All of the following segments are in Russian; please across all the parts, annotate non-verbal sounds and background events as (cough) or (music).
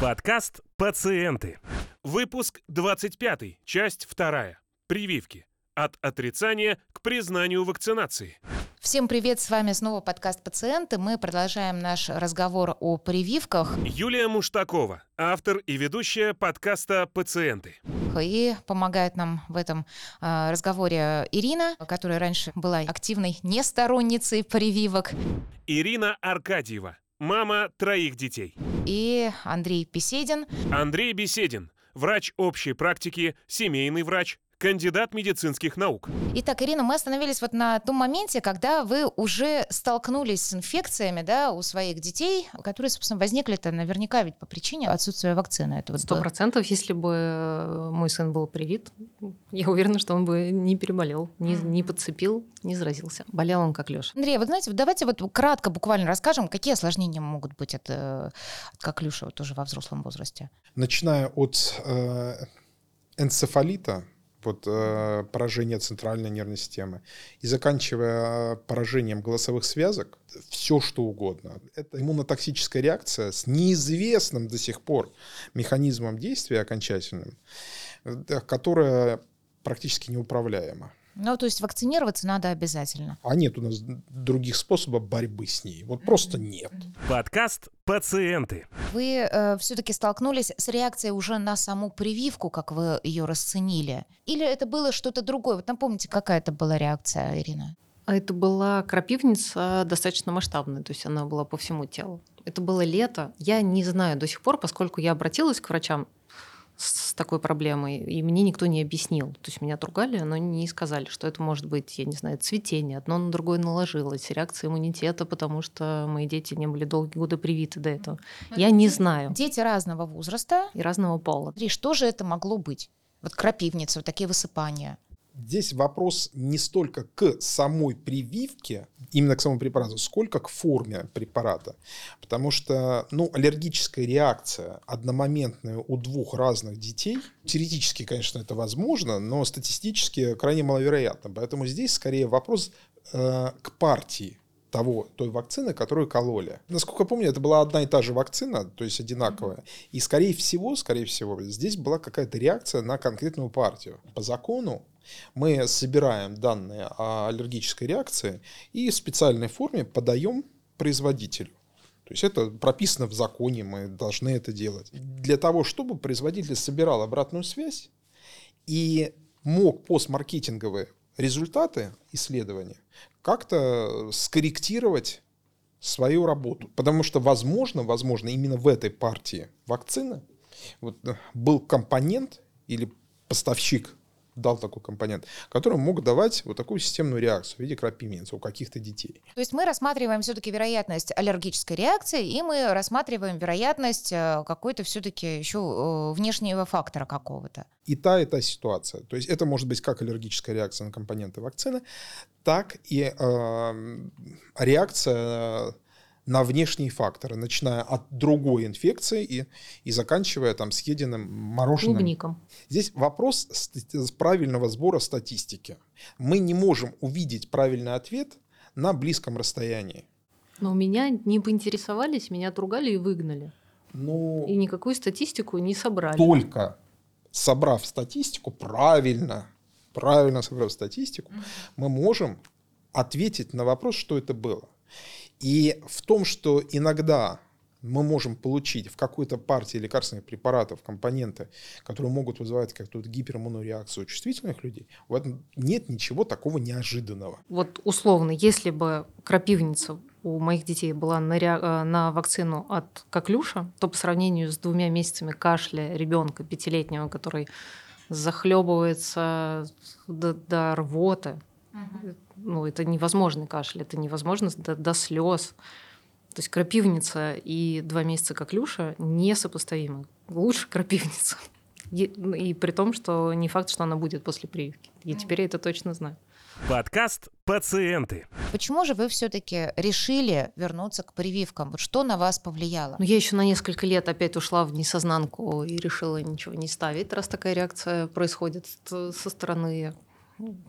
Подкаст «Пациенты». Выпуск 25, часть 2. Прививки. От отрицания к признанию вакцинации. Всем привет, с вами снова подкаст «Пациенты». Мы продолжаем наш разговор о прививках. Юлия Муштакова, автор и ведущая подкаста «Пациенты». И помогает нам в этом э, разговоре Ирина, которая раньше была активной несторонницей прививок. Ирина Аркадьева, мама троих детей. И Андрей Беседин. Андрей Беседин, врач общей практики, семейный врач, кандидат медицинских наук. Итак, Ирина, мы остановились вот на том моменте, когда вы уже столкнулись с инфекциями, да, у своих детей, которые, собственно, возникли-то наверняка ведь по причине отсутствия вакцины. Сто процентов, если бы мой сын был привит, я уверена, что он бы не переболел, не, не подцепил, не заразился. Болел он как Леша. Андрей, вот знаете, давайте вот кратко буквально расскажем, какие осложнения могут быть от, от как Леша вот уже во взрослом возрасте. Начиная от э, энцефалита, вот, э, поражение центральной нервной системы, и заканчивая поражением голосовых связок, все что угодно. Это иммунотоксическая реакция с неизвестным до сих пор механизмом действия окончательным, э, которая практически неуправляема. Ну, то есть вакцинироваться надо обязательно. А нет у нас других способов борьбы с ней. Вот просто нет. Подкаст «Пациенты». Вы э, все-таки столкнулись с реакцией уже на саму прививку, как вы ее расценили? Или это было что-то другое? Вот напомните, какая это была реакция, Ирина? А это была крапивница достаточно масштабная, то есть она была по всему телу. Это было лето. Я не знаю до сих пор, поскольку я обратилась к врачам с такой проблемой, и мне никто не объяснил. То есть меня отругали, но не сказали, что это может быть, я не знаю, цветение, одно на другое наложилось, реакция иммунитета, потому что мои дети не были долгие годы привиты до этого. Но я не знаю. Дети разного возраста. И разного пола. Смотри, что же это могло быть? Вот крапивница, вот такие высыпания. Здесь вопрос не столько к самой прививке, именно к самому препарату, сколько к форме препарата. Потому что ну, аллергическая реакция одномоментная у двух разных детей, теоретически, конечно, это возможно, но статистически крайне маловероятно. Поэтому здесь скорее вопрос э, к партии того, той вакцины, которую кололи. Насколько я помню, это была одна и та же вакцина, то есть одинаковая. И скорее всего, скорее всего, здесь была какая-то реакция на конкретную партию. По закону мы собираем данные о аллергической реакции и в специальной форме подаем производителю. То есть это прописано в законе, мы должны это делать. Для того, чтобы производитель собирал обратную связь и мог постмаркетинговые результаты исследования как-то скорректировать свою работу. Потому что, возможно, возможно, именно в этой партии вакцины вот, был компонент или поставщик дал такой компонент, который мог давать вот такую системную реакцию в виде крапивницы у каких-то детей. То есть мы рассматриваем все-таки вероятность аллергической реакции, и мы рассматриваем вероятность э, какой-то все-таки еще э, внешнего фактора какого-то. И та, и та ситуация. То есть это может быть как аллергическая реакция на компоненты вакцины, так и э, реакция на внешние факторы, начиная от другой инфекции и, и заканчивая там съеденным мороженым. Клубником. Здесь вопрос с правильного сбора статистики. Мы не можем увидеть правильный ответ на близком расстоянии. Но меня не поинтересовались, меня отругали и выгнали. Ну, и никакую статистику не собрали. Только собрав статистику правильно, правильно собрав статистику, мы можем ответить на вопрос, что это было. И в том, что иногда мы можем получить в какой-то партии лекарственных препаратов компоненты, которые могут вызывать какую-то гипериммунную реакцию чувствительных людей, в этом нет ничего такого неожиданного. Вот условно, если бы крапивница у моих детей была на, ре... Э, на вакцину от коклюша, то по сравнению с двумя месяцами кашля ребенка пятилетнего, который захлебывается до, до рвоты, угу ну, это невозможный кашель, это невозможно до, до слез. То есть крапивница и два месяца коклюша несопоставимы. Лучше крапивница. И, и при том, что не факт, что она будет после прививки. И теперь я это точно знаю. Подкаст «Пациенты». Почему же вы все-таки решили вернуться к прививкам? Вот что на вас повлияло? Ну, я еще на несколько лет опять ушла в несознанку и решила ничего не ставить, раз такая реакция происходит со стороны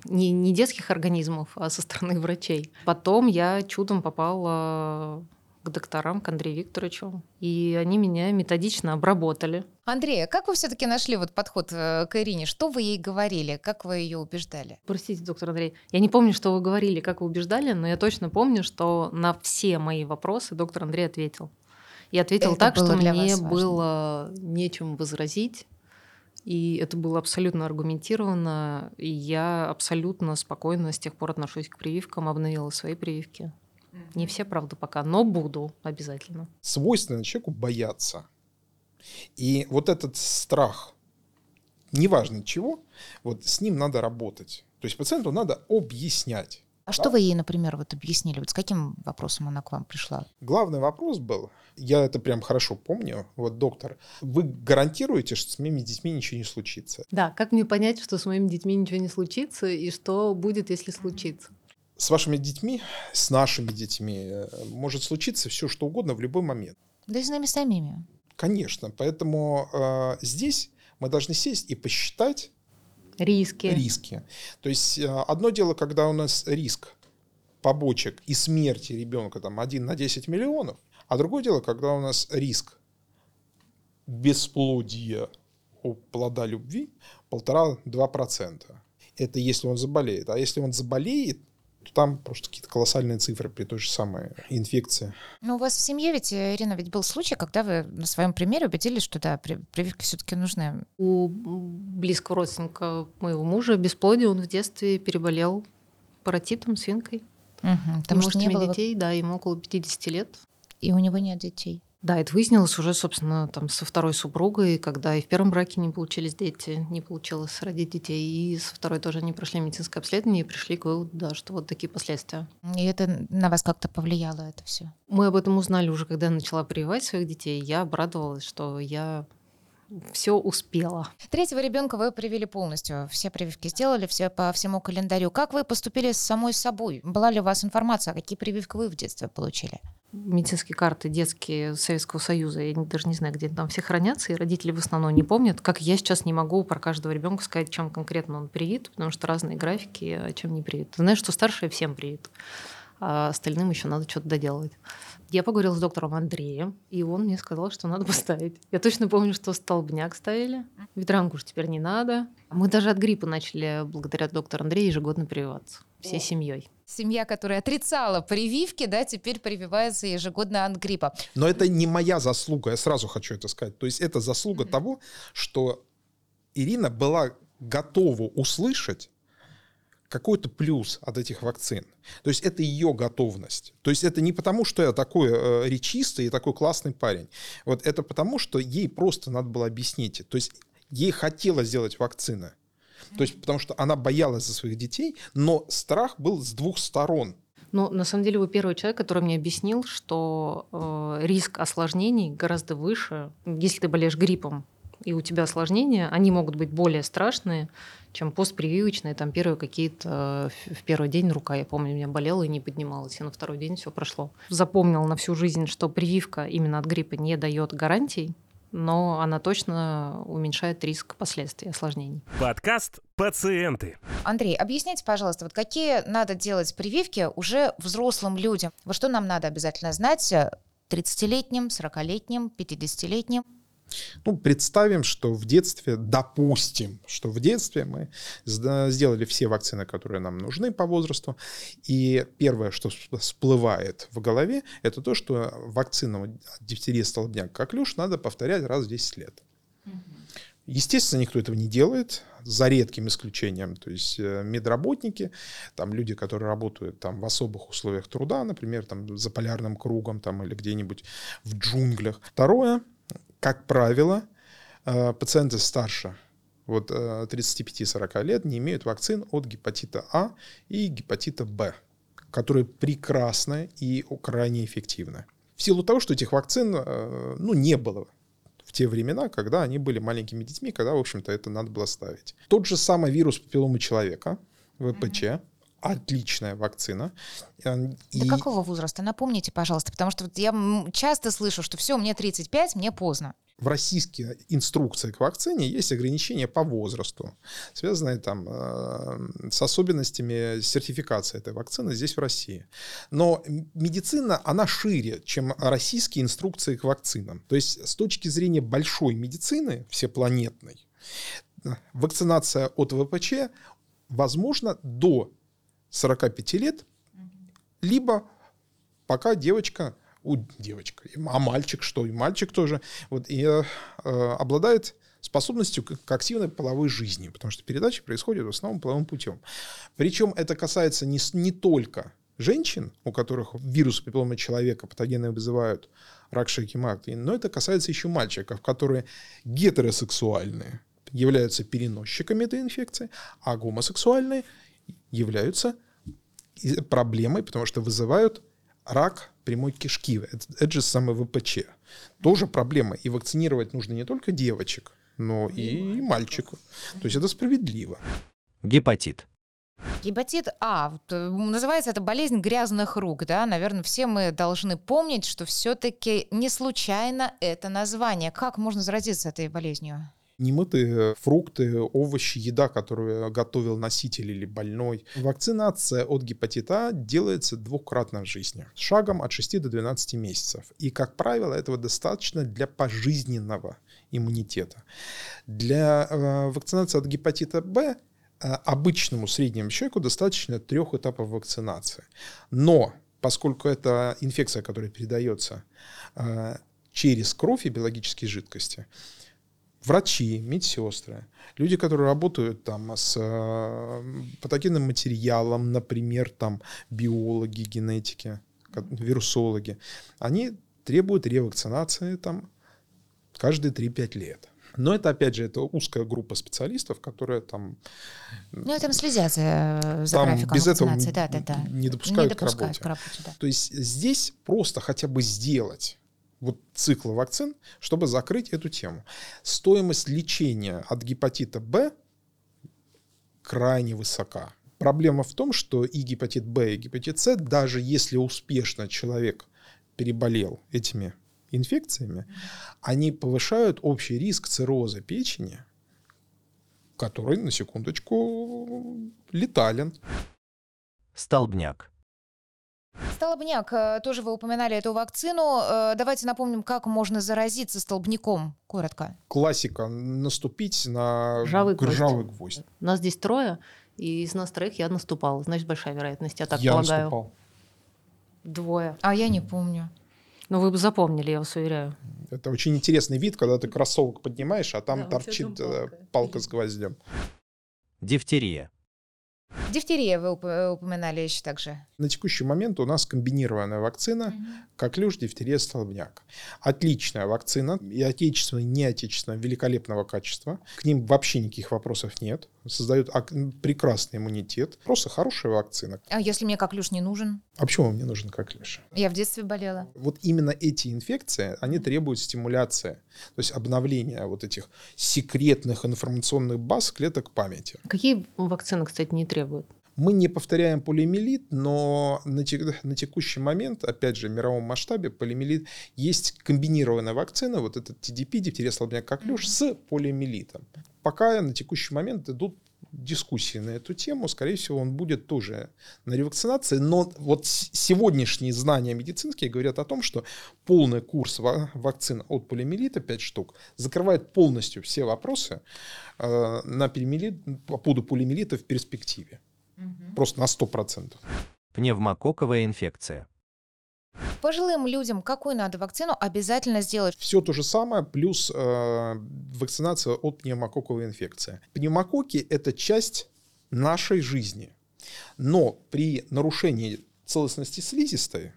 не, не детских организмов, а со стороны врачей. Потом я чудом попала к докторам, к Андрею Викторовичу, и они меня методично обработали. Андрей, а как вы все-таки нашли вот подход э, к Ирине? Что вы ей говорили? Как вы ее убеждали? Простите, доктор Андрей, я не помню, что вы говорили, как вы убеждали, но я точно помню, что на все мои вопросы доктор Андрей ответил. И ответил Это так, что мне важно. было нечем возразить. И это было абсолютно аргументировано. И я абсолютно спокойно с тех пор отношусь к прививкам, обновила свои прививки. Не все, правда, пока, но буду обязательно. Свойственно человеку бояться. И вот этот страх, неважно чего, вот с ним надо работать. То есть пациенту надо объяснять. А что вы ей, например, вот объяснили? Вот с каким вопросом она к вам пришла? Главный вопрос был, я это прям хорошо помню, вот доктор, вы гарантируете, что с моими детьми ничего не случится? Да, как мне понять, что с моими детьми ничего не случится, и что будет, если случится? С вашими детьми, с нашими детьми э, может случиться все, что угодно в любой момент. Да и с нами самими. Конечно, поэтому э, здесь мы должны сесть и посчитать Риски. риски. То есть э, одно дело, когда у нас риск побочек и смерти ребенка там 1 на 10 миллионов, а другое дело, когда у нас риск бесплодия у плода любви полтора-два процента. Это если он заболеет. А если он заболеет, там просто какие-то колоссальные цифры при той же самой инфекции. Ну, у вас в семье ведь, э, Ирина, ведь был случай, когда вы на своем примере убедились, что да, при- прививки все-таки нужны. У близкого родственника моего мужа бесплодие он в детстве переболел паротитом, свинкой. Мгм, потому что не было... детей, да, ему около 50 лет. И у него нет детей. Да, это выяснилось уже, собственно, там со второй супругой, когда и в первом браке не получились дети, не получилось родить детей, и со второй тоже они прошли медицинское обследование и пришли к выводу, да, что вот такие последствия. И это на вас как-то повлияло, это все. Мы об этом узнали уже, когда я начала прививать своих детей. Я обрадовалась, что я все успела. Третьего ребенка вы привели полностью. Все прививки сделали, все по всему календарю. Как вы поступили с самой собой? Была ли у вас информация, какие прививки вы в детстве получили? Медицинские карты детские Советского Союза, я даже не знаю, где они там все хранятся, и родители в основном не помнят. Как я сейчас не могу про каждого ребенка сказать, чем конкретно он привит, потому что разные графики, а чем не привит. Знаешь, что старший всем привит, а остальным еще надо что-то доделывать. Я поговорила с доктором Андреем, и он мне сказал, что надо поставить. Я точно помню, что столбняк ставили. Ветеранку уж теперь не надо. Мы даже от гриппа начали, благодаря доктору Андрею, ежегодно прививаться. Всей семьей. Семья, которая отрицала прививки, да, теперь прививается ежегодно от гриппа. Но это не моя заслуга, я сразу хочу это сказать. То есть это заслуга того, что Ирина была готова услышать какой-то плюс от этих вакцин. То есть это ее готовность. То есть это не потому, что я такой э, речистый и такой классный парень. Вот это потому, что ей просто надо было объяснить. То есть ей хотелось сделать вакцины. То есть потому что она боялась за своих детей, но страх был с двух сторон. Ну, на самом деле, вы первый человек, который мне объяснил, что э, риск осложнений гораздо выше. Если ты болеешь гриппом и у тебя осложнения, они могут быть более страшные, чем постпрививочные, там первые какие-то э, в первый день рука, я помню, у меня болела и не поднималась, и на второй день все прошло. Запомнил на всю жизнь, что прививка именно от гриппа не дает гарантий, но она точно уменьшает риск последствий осложнений. Подкаст «Пациенты». Андрей, объясните, пожалуйста, вот какие надо делать прививки уже взрослым людям? Вот что нам надо обязательно знать э, 30-летним, 40-летним, 50-летним? Ну, представим, что в детстве, допустим, что в детстве мы сделали все вакцины, которые нам нужны по возрасту, и первое, что всп- всплывает в голове, это то, что вакцину от дифтерии, столбняк, коклюш надо повторять раз в 10 лет. Естественно, никто этого не делает, за редким исключением. То есть э, медработники, там люди, которые работают там в особых условиях труда, например, там за полярным кругом там, или где-нибудь в джунглях. Второе, как правило, э, пациенты старше вот э, 35-40 лет не имеют вакцин от гепатита А и гепатита Б, которые прекрасны и крайне эффективны. В силу того, что этих вакцин э, ну, не было в те времена, когда они были маленькими детьми, когда, в общем-то, это надо было ставить. Тот же самый вирус папилломы человека, ВПЧ, отличная вакцина. Э, До какого возраста? Напомните, пожалуйста, потому что вот я часто слышу, что все, мне 35, мне поздно. в российской инструкции к вакцине есть ограничения по возрасту, связанные там э, с особенностями сертификации этой вакцины здесь в России. Но медицина, она шире, чем российские инструкции к вакцинам. То есть с точки зрения большой медицины, всепланетной, вакцинация от ВПЧ возможна до 45 лет, либо пока девочка у девочка, а мальчик что? И мальчик тоже вот, и, э, обладает способностью к, активной половой жизни, потому что передача происходит в основном половым путем. Причем это касается не, не только женщин, у которых вирус папиллома человека патогены вызывают рак шейки матки, но это касается еще мальчиков, которые гетеросексуальные, являются переносчиками этой инфекции, а гомосексуальные являются проблемой, потому что вызывают рак прямой кишки. Это, это же самый ВПЧ. Тоже проблема. И вакцинировать нужно не только девочек, но и, и мальчиков. То есть это справедливо. Гепатит. Гепатит А. Э, называется это болезнь грязных рук, да? Наверное, все мы должны помнить, что все-таки не случайно это название. Как можно заразиться этой болезнью? Немытые фрукты, овощи, еда, которую готовил носитель или больной. Вакцинация от гепатита делается двукратно в жизни, шагом от 6 до 12 месяцев. И, как правило, этого достаточно для пожизненного иммунитета. Для э, вакцинации от гепатита Б э, обычному среднему человеку достаточно трех этапов вакцинации. Но поскольку это инфекция, которая передается э, через кровь и биологические жидкости, врачи, медсестры, люди, которые работают там с э, патогенным материалом, например, там биологи, генетики, вирусологи, они требуют ревакцинации там каждые 3-5 лет. Но это, опять же, это узкая группа специалистов, которые там... Ну, там следят за, за там графиком без этого да, да, да. не допускают, не допускают к работе. К работе да. То есть здесь просто хотя бы сделать вот цикла вакцин, чтобы закрыть эту тему. Стоимость лечения от гепатита Б крайне высока. Проблема в том, что и гепатит Б, и гепатит С, даже если успешно человек переболел этими инфекциями, они повышают общий риск цирроза печени, который, на секундочку, летален. Столбняк. Столбняк, э, тоже вы упоминали эту вакцину. Э, давайте напомним, как можно заразиться столбняком, коротко. Классика, наступить на ржавый гвоздь. Ржавый гвоздь. Нас здесь трое, и из нас троих я наступал. Значит, большая вероятность, я так я полагаю. наступал. Двое. А я не помню. Ну, вы бы запомнили, я вас уверяю. Это очень интересный вид, когда ты кроссовок поднимаешь, а там Да, торчит э, палка. палка с гвоздем. Дифтерия. Дифтерия вы уп- упоминали еще также. На текущий момент у нас комбинированная вакцина, коклюш, дифтерия, столбняк. Отличная вакцина, и отечественная, и неотечественная, великолепного качества. К ним вообще никаких вопросов нет. Создают ак- прекрасный иммунитет. Просто хорошая вакцина. А если мне коклюш не нужен? А почему мне нужен коклюш? Я в детстве болела. Вот именно эти инфекции, они требуют стимуляции, то есть обновления вот этих секретных информационных баз клеток памяти. Какие вакцины, кстати, не требуют? Мы не повторяем полиомиелит, но на, те- на текущий момент, опять же, в мировом масштабе полиомиелит есть комбинированная вакцина, вот этот TDP, дифтерия слабняк коклюш, с полиомиелитом. Пока на текущий момент идут дискуссии на эту тему, скорее всего, он будет тоже на ревакцинации, но вот сегодняшние знания медицинские говорят о том, что полный курс ва- вакцин от полиомиелита, 5 штук, закрывает полностью все вопросы э, на полиомиелит, по поводу полиомиелита в перспективе. Просто на 100%. Пневмококковая инфекция. Пожилым людям какую надо вакцину обязательно сделать? Все то же самое, плюс э, вакцинация от пневмококковой инфекции. Пневмококки – это часть нашей жизни. Но при нарушении целостности слизистой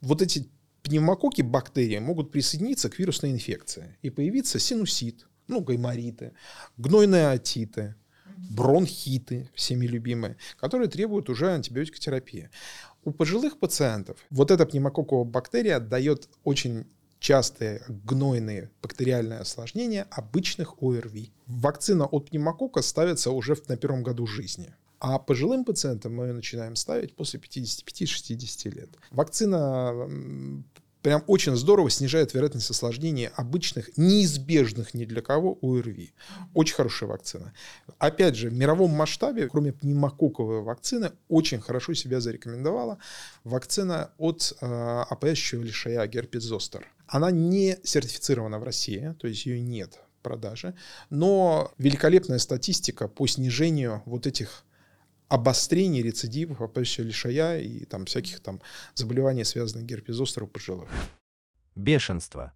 вот эти пневмококки, бактерии, могут присоединиться к вирусной инфекции и появиться синусит, ну, гаймориты, гнойные отиты, бронхиты, всеми любимые, которые требуют уже антибиотикотерапии. У пожилых пациентов вот эта пневмококковая бактерия дает очень частые гнойные бактериальные осложнения обычных ОРВИ. Вакцина от пневмокока ставится уже на первом году жизни. А пожилым пациентам мы ее начинаем ставить после 55-60 лет. Вакцина прям очень здорово снижает вероятность осложнений обычных, неизбежных ни для кого ОРВИ. Очень хорошая вакцина. Опять же, в мировом масштабе, кроме пневмококковой вакцины, очень хорошо себя зарекомендовала вакцина от э, опоящего лишая герпес. Она не сертифицирована в России, то есть ее нет в продаже, но великолепная статистика по снижению вот этих обострений, рецидивов, опасения лишая и там всяких там заболеваний, связанных с герпес у пожилых. Бешенство.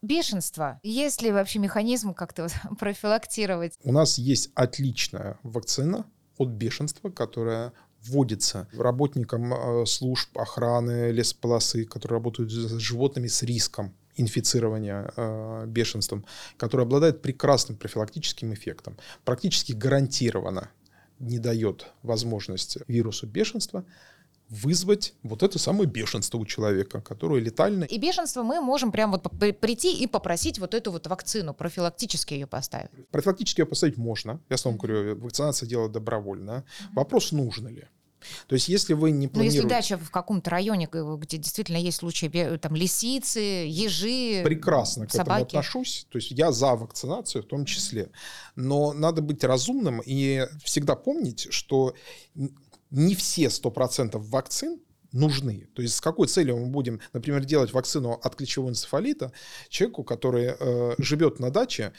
Бешенство. Есть ли вообще механизм как-то вот (laughs) профилактировать? У нас есть отличная вакцина от бешенства, которая вводится работникам э, служб охраны лесополосы, которые работают с животными с риском инфицирования э, бешенством, который обладает прекрасным профилактическим эффектом. Практически гарантированно не дает возможности вирусу бешенства вызвать вот это самое бешенство у человека, которое летально. И бешенство мы можем прям вот прийти и попросить вот эту вот вакцину, профилактически ее поставить. Профилактически ее поставить можно. Я снова говорю, вакцинация дело добровольно. Вопрос, нужно ли. То есть, если вы не планируете... Ну, если дача в каком-то районе, где действительно есть случаи там лисицы, ежи, Прекрасно собаки. к этому отношусь. То есть, я за вакцинацию в том числе. Но надо быть разумным и всегда помнить, что не все 100% вакцин нужны. То есть с какой целью мы будем, например, делать вакцину от клещевого энцефалита человеку, который э, живет на даче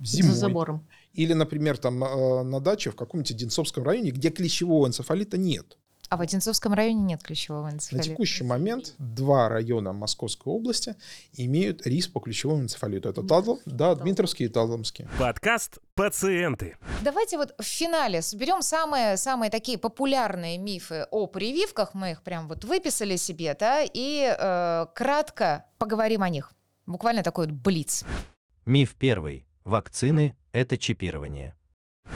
зимой. За забором. Или, например, там э, на даче в каком-нибудь Одинцовском районе, где клещевого энцефалита нет. А в Одинцовском районе нет клещевого энцефалита. На текущий момент два района Московской области имеют риск по клещевому энцефалиту. Это Тадл, да, Дмитровский и Талдомский. Подкаст «Пациенты». Давайте вот в финале соберем самые, самые такие популярные мифы о прививках. Мы их прям вот выписали себе, да, и э, кратко поговорим о них. Буквально такой вот блиц. Миф первый. Вакцины – это чипирование.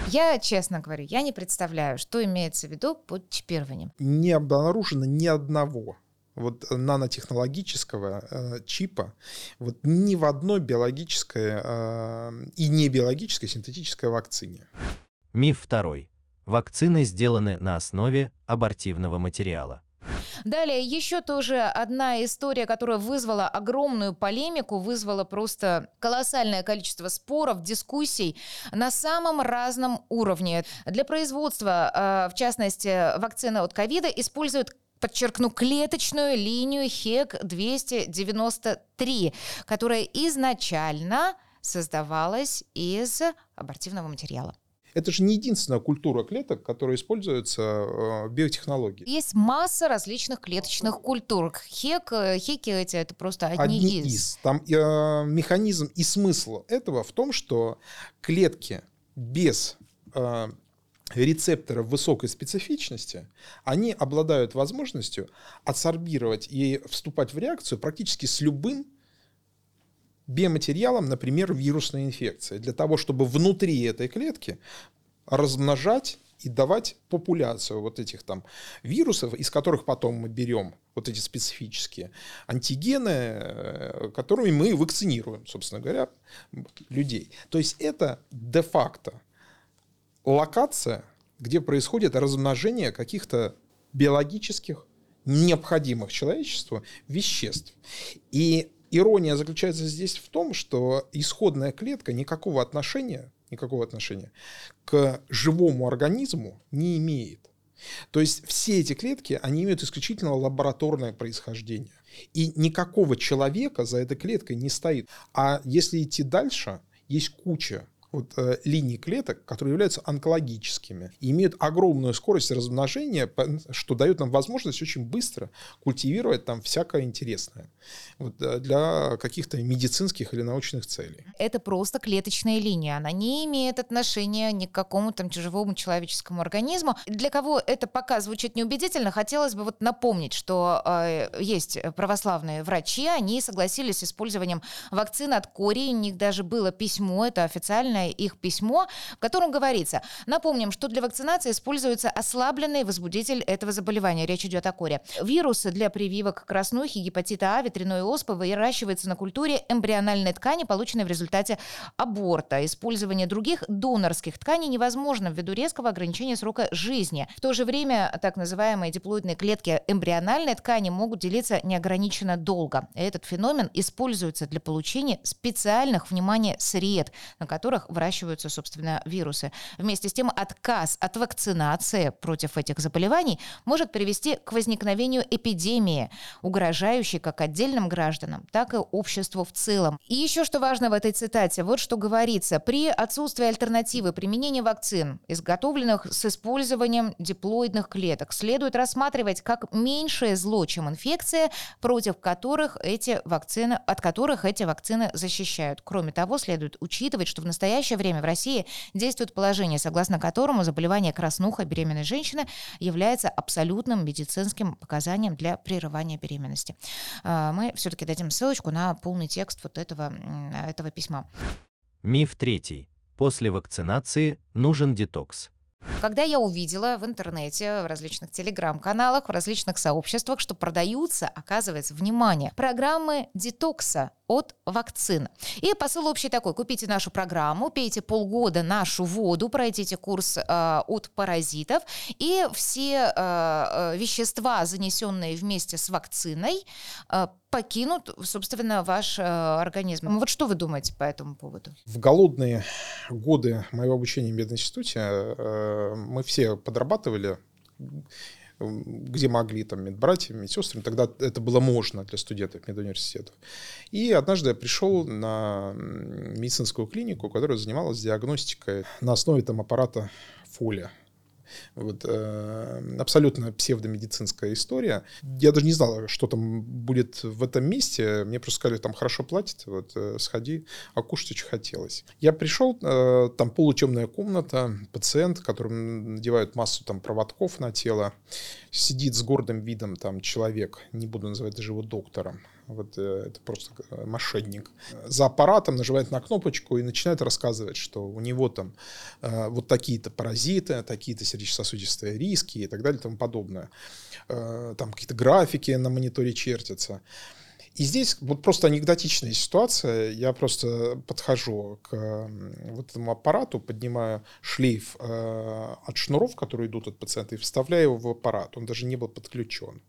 Я, честно говорю, я не представляю, что имеется в виду под чипированием. Не обнаружено ни одного вот нанотехнологического э, чипа вот ни в одной биологической э, и не биологической синтетической вакцине. Миф второй. Вакцины сделаны на основе абортивного материала. Далее еще тоже одна история, которая вызвала огромную полемику, вызвала просто колоссальное количество споров, дискуссий на самом разном уровне. Для производства, а, в частности, вакцины от ковида используют подчеркну, клеточную линию ХЕК-293, которая изначально создавалась из абортивного материала. Это же не единственная культура клеток, которая используется э, в биотехнологии. Есть масса различных клеточных культур. Хек, э, хеки эти это просто одни, одни из. из. Там э, механизм и смысл этого в том, что клетки без э, рецепторов высокой специфичности, они обладают возможностью адсорбировать и вступать в реакцию практически с любым биоматериалом, например, вирусной инфекции, для того, чтобы внутри этой клетки размножать и давать популяцию вот этих там вирусов, из которых потом мы берем вот эти специфические антигены, э, которыми мы вакцинируем, собственно говоря, людей. То есть это де-факто локация, где происходит размножение каких-то биологических необходимых человечеству веществ. И ирония заключается здесь в том, что исходная клетка никакого отношения, никакого отношения к живому организму не имеет. То есть все эти клетки, они имеют исключительно лабораторное происхождение. И никакого человека за этой клеткой не стоит. А если идти дальше, есть куча вот, э, линий клеток, которые являются онкологическими и имеют огромную скорость размножения, что дает нам возможность очень быстро культивировать там всякое интересное вот, э, для каких-то медицинских или научных целей. Это просто клеточная линия, она не имеет отношения ни к какому там живому человеческому организму. Для кого это пока звучит неубедительно, хотелось бы вот напомнить, что э, есть православные врачи, они согласились с использованием вакцины от кори, у них даже было письмо, это официально официальное их письмо, в котором говорится, напомним, что для вакцинации используется ослабленный возбудитель этого заболевания. Речь идет о коре. Вирусы для прививок краснухи, гепатита А, ветряной оспы выращиваются на культуре эмбриональной ткани, полученной в результате аборта. Использование других донорских тканей невозможно ввиду резкого ограничения срока жизни. В то же время так называемые диплоидные клетки эмбриональной ткани могут делиться неограниченно долго. Этот феномен используется для получения специальных, внимание, сред, на которых выращиваются, собственно, вирусы. Вместе с тем, отказ от вакцинации против этих заболеваний может привести к возникновению эпидемии, угрожающей как отдельным гражданам, так и обществу в целом. И еще что важно в этой цитате, вот что говорится. При отсутствии альтернативы применения вакцин, изготовленных с использованием диплоидных клеток, следует рассматривать как меньшее зло, чем инфекция, против которых эти вакцины, от которых эти вакцины защищают. Кроме того, следует учитывать, что в настоящее время в России действует положение, согласно которому заболевание краснуха беременной женщины является абсолютным медицинским показанием для прерывания беременности. А, мы все-таки дадим ссылочку на полный текст вот этого, этого письма. Миф третий. После вакцинации нужен детокс. Когда я увидела в интернете, в различных телеграм-каналах, в различных сообществах, что продаются, оказывается, внимание, программы детокса от вакцин. И посыл общий такой, купите нашу программу, пейте полгода нашу воду, пройдите курс э, от паразитов, и все э, э вещества, занесенные вместе с вакциной, э, покинут, собственно, ваш э, организм. Вот что вы думаете по этому поводу? В голодные годы моего обучения в мединституте э, мы все подрабатывали где могли, там, медбратьями, медсестрами. Тогда это было можно для студентов медуниверситетов. И однажды я пришел на медицинскую клинику, которая занималась диагностикой на основе там аппарата Фоля. Вот, э, абсолютно псевдомедицинская история. Я даже не знал, что там будет в этом месте. Мне просто сказали, там хорошо платят, вот, э, сходи, а кушать очень хотелось. Я пришел, э, там полутемная комната, пациент, которому надевают массу там проводков на тело, сидит с гордым видом там человек, не буду называть даже его доктором, вот э, это просто э, мошенник. За аппаратом нажимает на кнопочку и начинает рассказывать, что у него там э, вот такие-то паразиты, такие-то сердечно-сосудистые риски и так далее и тому подобное. Там какие-то графики на мониторе чертятся. И здесь вот просто анекдотичная ситуация. Я просто подхожу к вот этому аппарату, поднимаю шлейф от шнуров, которые идут от пациента, и вставляю его в аппарат. Он даже не был подключен.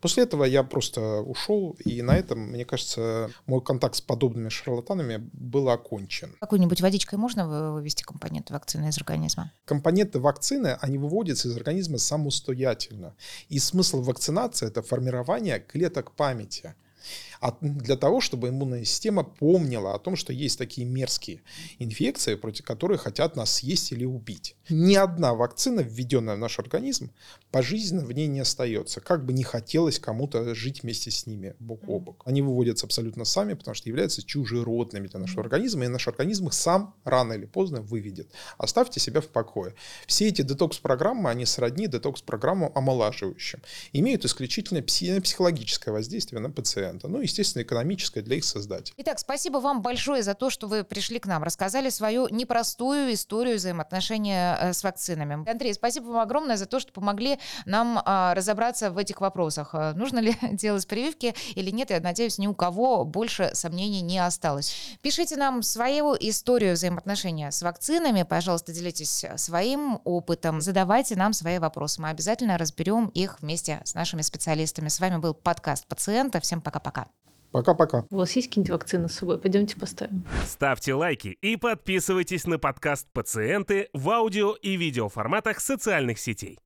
После этого я просто ушел, и на этом, мне кажется, мой контакт с подобными шарлатанами был окончен. Какой-нибудь водичкой можно вывести компоненты вакцины из организма? Компоненты вакцины, они выводятся из организма самостоятельно. И смысл вакцинации – это формирование клеток памяти – для того, чтобы иммунная система помнила о том, что есть такие мерзкие инфекции, против которых хотят нас съесть или убить. Ни одна вакцина, введенная в наш организм, пожизненно в ней не остается, как бы не хотелось кому-то жить вместе с ними бок о бок. Они выводятся абсолютно сами, потому что являются чужеродными для нашего организма, и наш организм их сам рано или поздно выведет. Оставьте себя в покое. Все эти детокс-программы, они сродни детокс-программам омолаживающим. Имеют исключительно психологическое воздействие на пациента. Ну и естественно, экономическое для их создателей. Итак, спасибо вам большое за то, что вы пришли к нам, рассказали свою непростую историю взаимоотношения э, с вакцинами. Андрей, спасибо вам огромное за то, что помогли нам а, разобраться в этих вопросах. Э, нужно ли (laughs) делать прививки или нет, я надеюсь, ни у кого больше сомнений не осталось. Пишите нам свою историю взаимоотношения с вакцинами, пожалуйста, делитесь своим опытом, задавайте нам свои вопросы. Мы обязательно разберем их вместе с нашими специалистами. С вами был подкаст «Пациента». Всем пока-пока. Пока-пока. У вас есть какие-нибудь вакцины с собой? Пойдемте поставим. Ставьте лайки и подписывайтесь на подкаст «Пациенты» в аудио и видеоформатах социальных сетей.